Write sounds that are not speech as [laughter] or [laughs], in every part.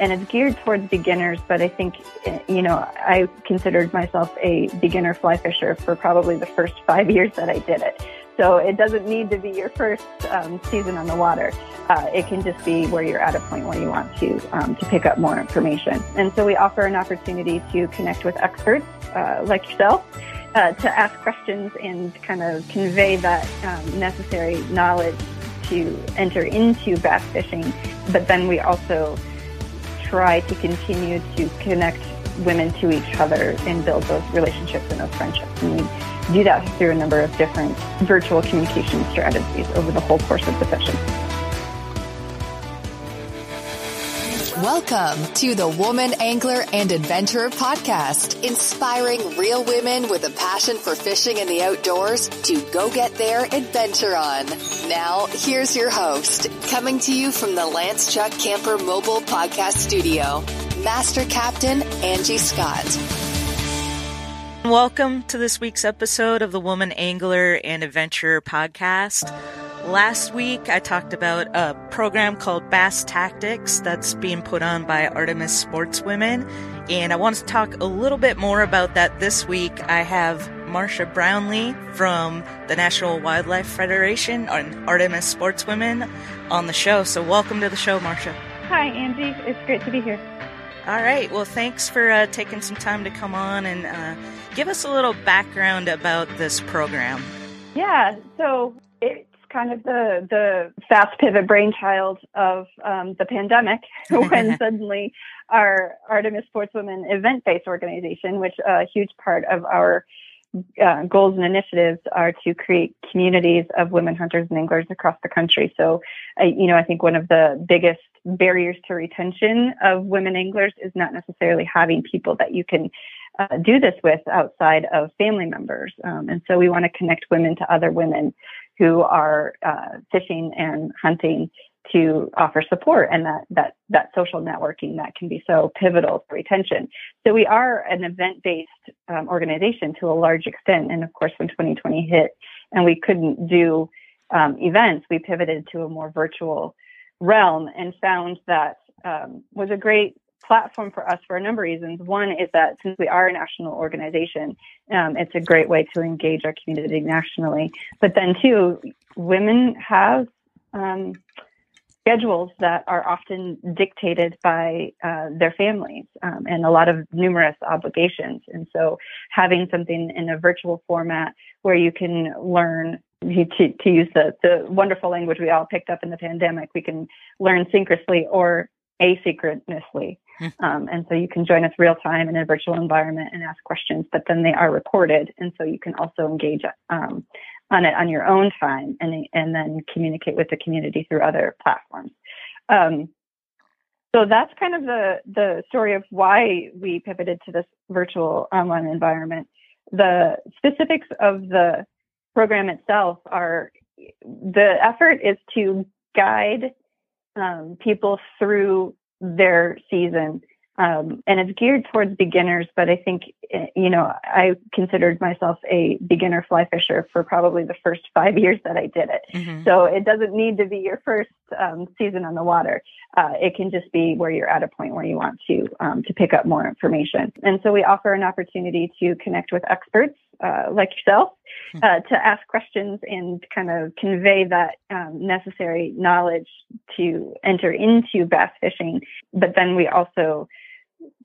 and it's geared towards beginners. But I think, you know, I considered myself a beginner fly fisher for probably the first five years that I did it. So it doesn't need to be your first um, season on the water. Uh, it can just be where you're at a point where you want to um, to pick up more information. And so we offer an opportunity to connect with experts uh, like yourself. Uh, to ask questions and kind of convey that um, necessary knowledge to enter into bass fishing. But then we also try to continue to connect women to each other and build those relationships and those friendships. And we do that through a number of different virtual communication strategies over the whole course of the session. Welcome to the Woman Angler and Adventurer podcast, inspiring real women with a passion for fishing in the outdoors to go get their adventure on. Now, here's your host, coming to you from the Lance Truck Camper Mobile Podcast Studio, Master Captain Angie Scott. Welcome to this week's episode of the Woman Angler and Adventurer podcast. Last week, I talked about a program called Bass Tactics that's being put on by Artemis Sportswomen. And I want to talk a little bit more about that this week. I have Marcia Brownlee from the National Wildlife Federation and Artemis Sportswomen on the show. So, welcome to the show, Marcia. Hi, Angie. It's great to be here. All right. Well, thanks for uh, taking some time to come on and uh, give us a little background about this program. Yeah. So, it, kind of the the fast pivot brainchild of um, the pandemic [laughs] when suddenly our Artemis Sportswomen event based organization, which a huge part of our uh, goals and initiatives are to create communities of women hunters and anglers across the country. So, uh, you know, I think one of the biggest barriers to retention of women anglers is not necessarily having people that you can uh, do this with outside of family members. Um, and so we want to connect women to other women who are uh, fishing and hunting to offer support and that that that social networking that can be so pivotal for retention. So we are an event-based um, organization to a large extent, and of course, when 2020 hit and we couldn't do um, events, we pivoted to a more virtual realm and found that um, was a great platform for us for a number of reasons. One is that since we are a national organization, um, it's a great way to engage our community nationally. But then, two, women have um, schedules that are often dictated by uh, their families um, and a lot of numerous obligations. And so, having something in a virtual format where you can learn to, to use the, the wonderful language we all picked up in the pandemic, we can learn synchronously or asynchronously. [laughs] Um, and so you can join us real time in a virtual environment and ask questions, but then they are recorded. And so you can also engage um, on it on your own time and, and then communicate with the community through other platforms. Um, so that's kind of the, the story of why we pivoted to this virtual online environment. The specifics of the program itself are the effort is to guide um, people through their season. Um, and it's geared towards beginners, but I think, you know, I considered myself a beginner fly fisher for probably the first five [laughs] years that I did it. Mm-hmm. So it doesn't need to be your first um, season on the water. Uh, it can just be where you're at a point where you want to um, to pick up more information. And so we offer an opportunity to connect with experts uh, like yourself hmm. uh, to ask questions and kind of convey that um, necessary knowledge to enter into bass fishing. But then we also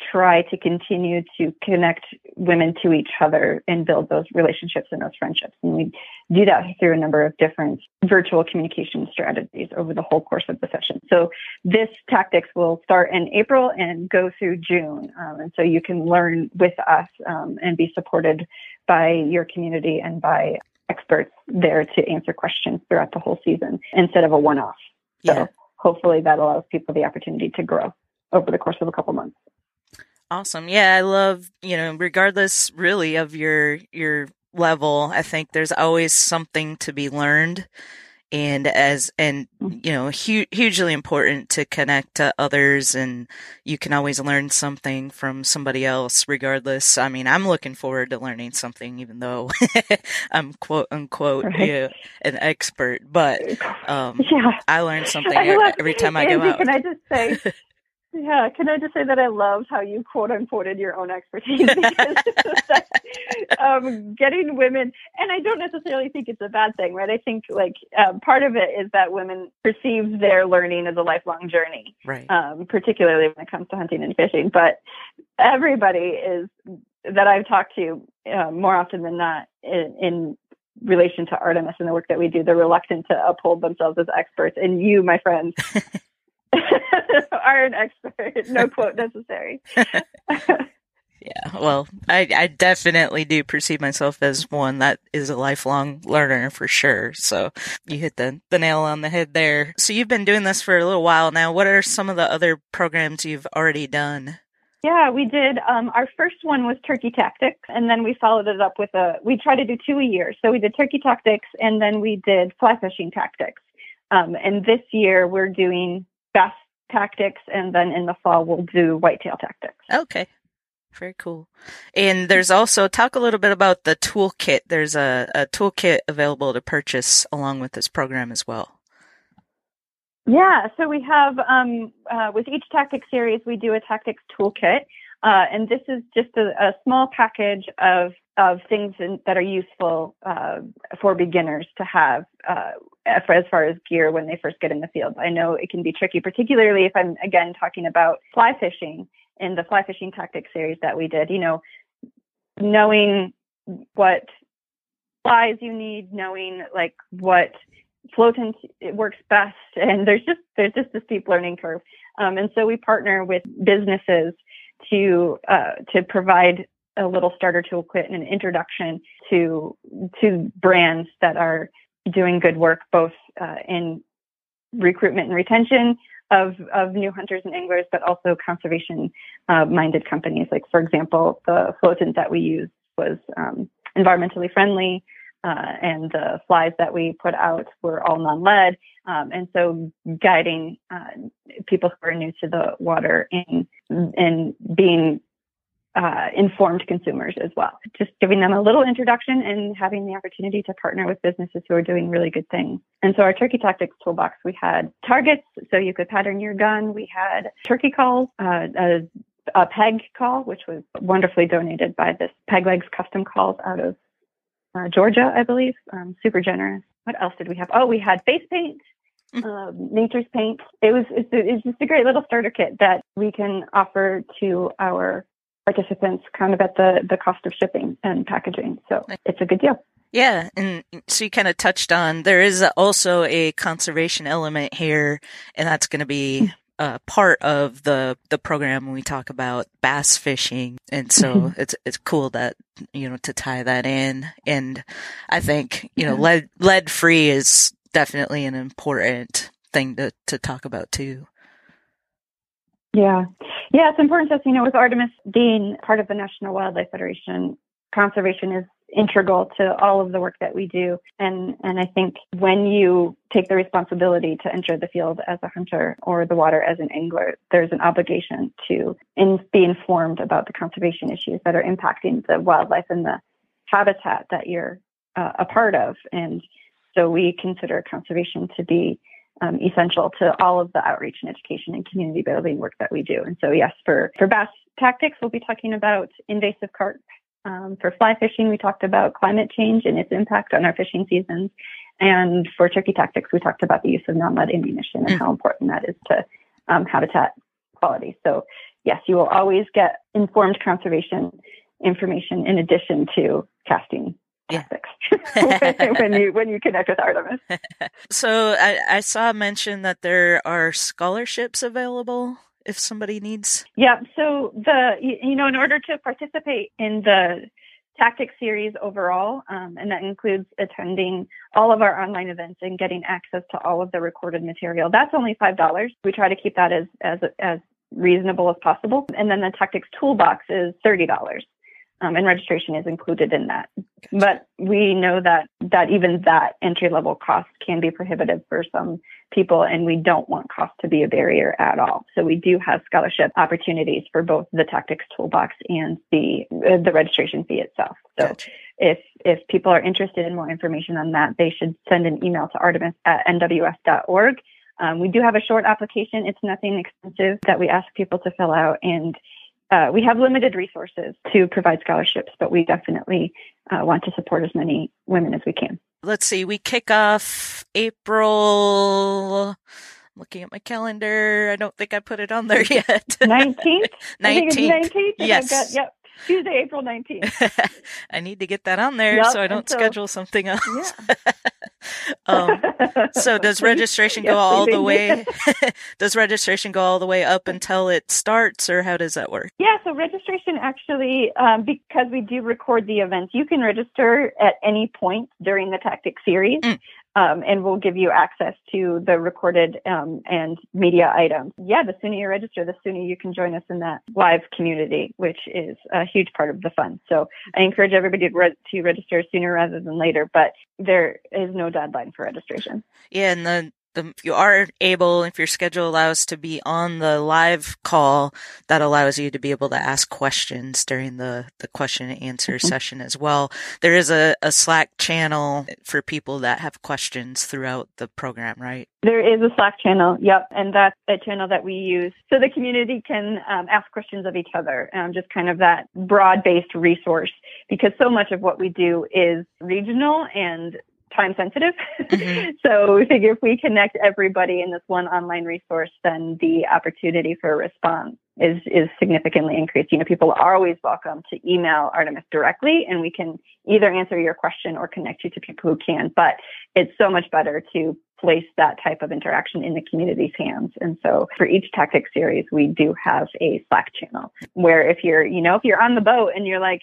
try to continue to connect women to each other and build those relationships and those friendships. And we do that through a number of different virtual communication strategies over the whole course of the session. So this tactics will start in April and go through June. Um, and so you can learn with us um, and be supported by your community and by experts there to answer questions throughout the whole season instead of a one-off. So yeah. hopefully that allows people the opportunity to grow over the course of a couple months. Awesome. Yeah, I love, you know, regardless really of your your level, I think there's always something to be learned and as and mm-hmm. you know hu- hugely important to connect to others and you can always learn something from somebody else regardless i mean i'm looking forward to learning something even though [laughs] i'm quote unquote right. you know, an expert but [laughs] um yeah i learn something every time i go out can i just say [laughs] Yeah, can I just say that I love how you quote unquoted your own expertise [laughs] because um, getting women, and I don't necessarily think it's a bad thing, right? I think like um, part of it is that women perceive their learning as a lifelong journey, right? Um, particularly when it comes to hunting and fishing. But everybody is that I've talked to uh, more often than not in, in relation to Artemis and the work that we do, they're reluctant to uphold themselves as experts. And you, my friend. [laughs] [laughs] are an expert. No quote necessary. [laughs] yeah, well, I, I definitely do perceive myself as one that is a lifelong learner for sure. So you hit the, the nail on the head there. So you've been doing this for a little while now. What are some of the other programs you've already done? Yeah, we did. Um, our first one was Turkey Tactics, and then we followed it up with a. We try to do two a year, so we did Turkey Tactics, and then we did fly fishing tactics. Um, and this year we're doing bass tactics, and then in the fall we'll do whitetail tactics. Okay. Very cool. And there's also talk a little bit about the toolkit. There's a, a toolkit available to purchase along with this program as well. Yeah, so we have um, uh, with each tactic series we do a tactics toolkit, uh, and this is just a, a, small package of of things in, that are useful uh, for beginners to have uh, as far as gear when they first get in the field. I know it can be tricky, particularly if I'm again talking about fly fishing in the fly fishing tactics series that we did. You know, knowing what flies you need, knowing like what floatant it works best, [laughs] and there's just there's just a steep learning curve. Um, and so we partner with businesses to uh, to provide a little starter toolkit and an introduction to to brands that are doing good work both uh, in recruitment and retention of, of new hunters and anglers, but also conservation uh, minded companies. Like, for example, the floatant that we used was um, environmentally friendly. Uh, and the flies that we put out were all non-lead. Um, and so guiding uh, people who are new to the water in, in being uh, informed consumers as well. Just giving them a little introduction and having the opportunity to partner with businesses who are doing really good things. And so our turkey tactics toolbox, we had targets so you could pattern your gun. We had turkey calls, uh, a, a peg call, which was wonderfully donated by this Peg Legs Custom Calls out of uh, Georgia, I believe. Um, super generous. What else did we have? Oh, we had face paint. Mm. Um, nature's paint. It was it's, it's just a great little starter kit that we can offer to our participants kind of at the, the cost of shipping and packaging. So it's a good deal. Yeah, and so you kind of touched on there is also a conservation element here, and that's going to be uh, part of the the program when we talk about bass fishing, and so mm-hmm. it's it's cool that you know to tie that in, and I think you know lead lead free is definitely an important thing to to talk about too. Yeah. Yeah, it's important to us, you know, with Artemis being part of the National Wildlife Federation, conservation is integral to all of the work that we do. And, and I think when you take the responsibility to enter the field as a hunter or the water as an angler, there's an obligation to in, be informed about the conservation issues that are impacting the wildlife and the habitat that you're uh, a part of. And so we consider conservation to be um, essential to all of the outreach and education and community building work that we do. And so, yes, for, for bass tactics, we'll be talking about invasive carp. Um, for fly fishing, we talked about climate change and its impact on our fishing seasons. And for turkey tactics, we talked about the use of non-lead ammunition and how important that is to um, habitat quality. So, yes, you will always get informed conservation information in addition to casting yeah. [laughs] when you when you connect with Artemis. [laughs] So I, I saw mention that there are scholarships available if somebody needs. Yeah. So the you know in order to participate in the tactic series overall, um, and that includes attending all of our online events and getting access to all of the recorded material. That's only five dollars. We try to keep that as as as reasonable as possible. And then the tactics toolbox is thirty dollars um, and registration is included in that. But we know that that even that entry level cost can be prohibitive for some people, and we don't want cost to be a barrier at all. So we do have scholarship opportunities for both the tactics toolbox and the uh, the registration fee itself. So gotcha. if if people are interested in more information on that, they should send an email to artemis at nwf.org. Um, we do have a short application. It's nothing expensive that we ask people to fill out. And uh, we have limited resources to provide scholarships, but we definitely uh, want to support as many women as we can. Let's see, we kick off April. I'm looking at my calendar. I don't think I put it on there [laughs] yet. 19th? 19th. 19th? Yes. Got, yep. Tuesday, April 19th. [laughs] I need to get that on there Yep, so I don't so- schedule something else. Yeah. [laughs] um, so [laughs] does registration go Yes, all the way? does registration go all the way up until it starts, or how does that work? Yeah, so registration actually, um, because we do record the events, you can register at any point during the tactic series. Mm. Um, and we'll give you access to the recorded um, and media items. Yeah, the sooner you register, the sooner you can join us in that live community, which is a huge part of the fun. So I encourage everybody to, re- to register sooner rather than later, but there is no deadline for registration. Yeah, and the, the if you are able, if your schedule allows to be on the live call, that allows you to be able to ask questions during the, the question and answer Mhm. session as well. There is a, a Slack channel for people that have questions throughout the program, right? There is a Slack channel, yep, and that's a channel that we use so the community can um, ask questions of each other, um, just kind of that broad-based resource. Because so much of what we do is regional and time sensitive. Mhm. [laughs] so we figure if we connect everybody in this one online resource, then the opportunity for a response is is significantly increased. You know, people are always welcome to email Artemis directly, and we can either answer your question or connect you to people who can. But it's so much better to place that type of interaction in the community's hands. And so for each tactic series, we do have a Slack channel where if you're, you know, if you're on the boat and you're like,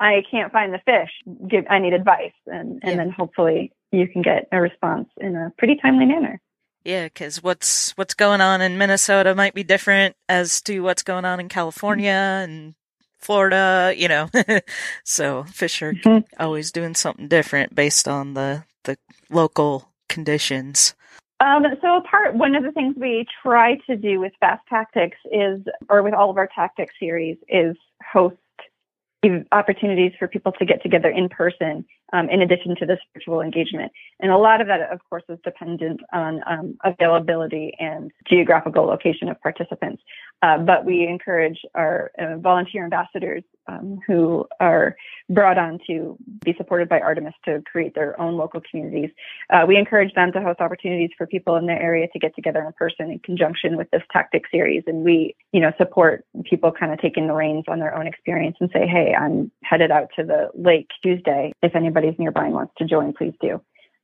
I can't find the fish, give, I need advice. And, and Yeah. then hopefully you can get a response in a pretty timely manner. Yeah, because what's what's going on in Minnesota might be different as to what's going on in California and Florida. You know, [laughs] so fish are Mhm. always doing something different based on the the local conditions. Um, so a part, one of the things we try to do with Bass Tactics is, or with all of our tactics series, is host opportunities for people to get together in person, um, in addition to this virtual engagement. And a lot of that, of course, is dependent on um, availability and geographical location of participants. Uh, but we encourage our uh, volunteer ambassadors um, who are brought on to be supported by Artemis to create their own local communities uh, we encourage them to host opportunities for people in their area to get together in person in conjunction with this tactic series. And we, you know, support people kind of taking the reins on their own experience and say, hey, I'm headed out to the lake Tuesday. If anybody's nearby and wants to join, please do.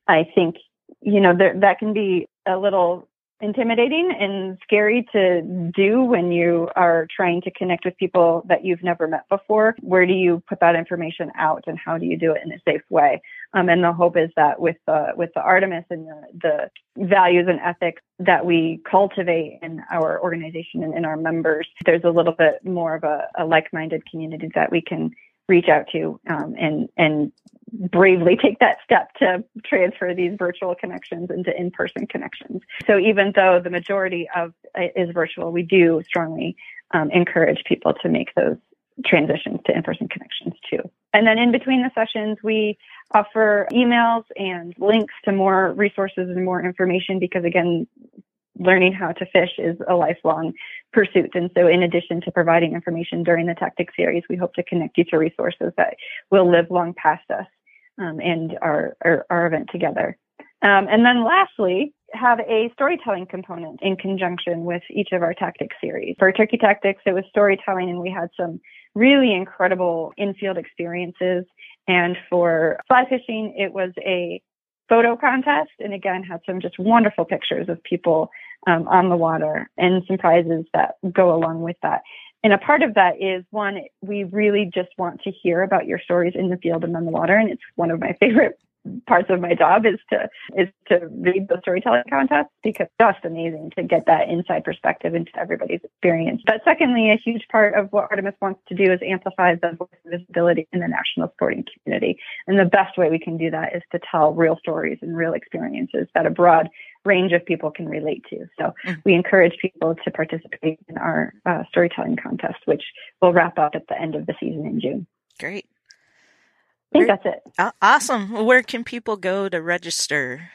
I think, you know, there, that can be a little intimidating and scary to do when you are trying to connect with people that you've never met before. Where do you put that information out and how do you do it in a safe way? Um, and the hope is that with the with the Artemis and the, the values and ethics that we cultivate in our organization and in our members, there's a little bit more of a, a like-minded community that we can reach out to um, and and bravely take that step to transfer these virtual connections into in-person connections. So even though the majority of it is virtual, we do strongly um, encourage people to make those transitions to in-person connections too. And then in between the sessions, we offer emails and links to more resources and more information because again, learning how to fish is a lifelong pursuit. And so in addition to providing information during the tactic series, we hope to connect you to resources that will live long past us um, and our, our, our event together. Um, and then lastly, have a storytelling component in conjunction with each of our tactics series. For Turkey Tactics, it was storytelling and we had some really incredible in-field experiences. And for fly fishing, it was a photo contest and again had some just wonderful pictures of people um, on the water and some prizes that go along with that. And a part of that is one, we really just want to hear about your stories in the field and on the water. And it's one of my favorite parts of my job is to is to read the storytelling contests because it's just amazing to get that inside perspective into everybody's experience. But secondly, a huge part of what Artemis wants to do is amplify the voice and visibility in the national sporting community. And the best way we can do that is to tell real stories and real experiences that a broad range of people can relate to. So Mm. we encourage people to participate in our uh, storytelling contest, which will wrap up at the end of the season in June. Great. I think Great. that's it. Aw- Awesome. Where can people go to register?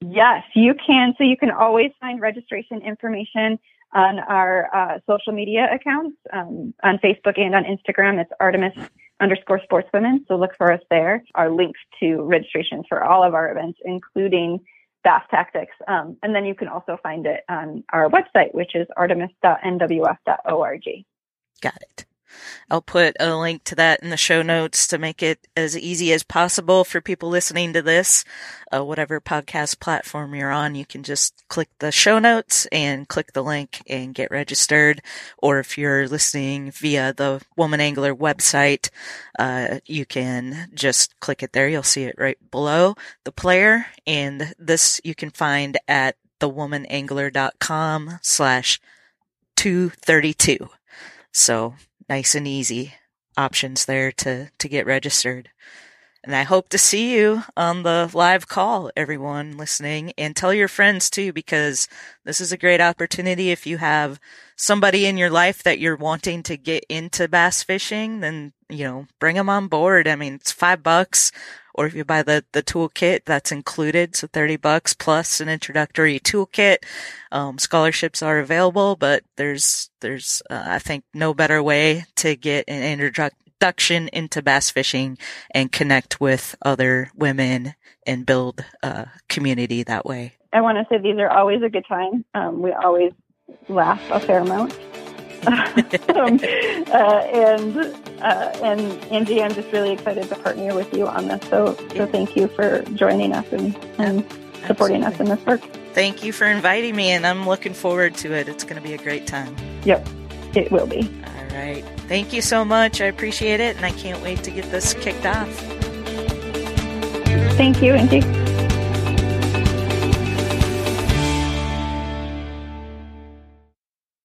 Yes, you can. So you can always find registration information on our uh, social media accounts um, on Facebook and on Instagram. It's Artemis underscore sportswomen. So look for us there. Our links to registrations for all of our events, including Bass Tactics. Um, and then you can also find it on our website, which is artemis.nwf.org. Got it. I'll put a link to that in the show notes to make it as easy as possible for people listening to this. Uh, whatever podcast platform you're on, you can just click the show notes and click the link and get registered. Or if you're listening via the Woman Angler website, uh, you can just click it there. You'll see it right below the player. And this you can find at thewomanangler.com slash 232. So nice and easy options there to, to get registered. And I hope to see you on the live call, everyone listening, and tell your friends too, because this is a great opportunity. If you have somebody in your life that you're wanting to get into bass fishing, then, you know, bring them on board. I mean, it's five bucks or if you buy the, the toolkit, that's included. So 30 bucks plus an introductory toolkit. Um, scholarships are available, but there's, there's, uh, I think no better way to get an introduction into bass fishing and connect with other women and build a community that way. I want to say these are always a good time. Um, we always laugh a fair amount. [laughs] um, uh, and uh, and Angie, I'm just really excited to partner with you on this. So so thank you for joining us and, and supporting us in this work. Thank you for inviting me, and I'm looking forward to it. It's going to be a great time. Yep, it will be. All right. Thank you so much. I appreciate it, and I can't wait to get this kicked off. Thank you, Angie.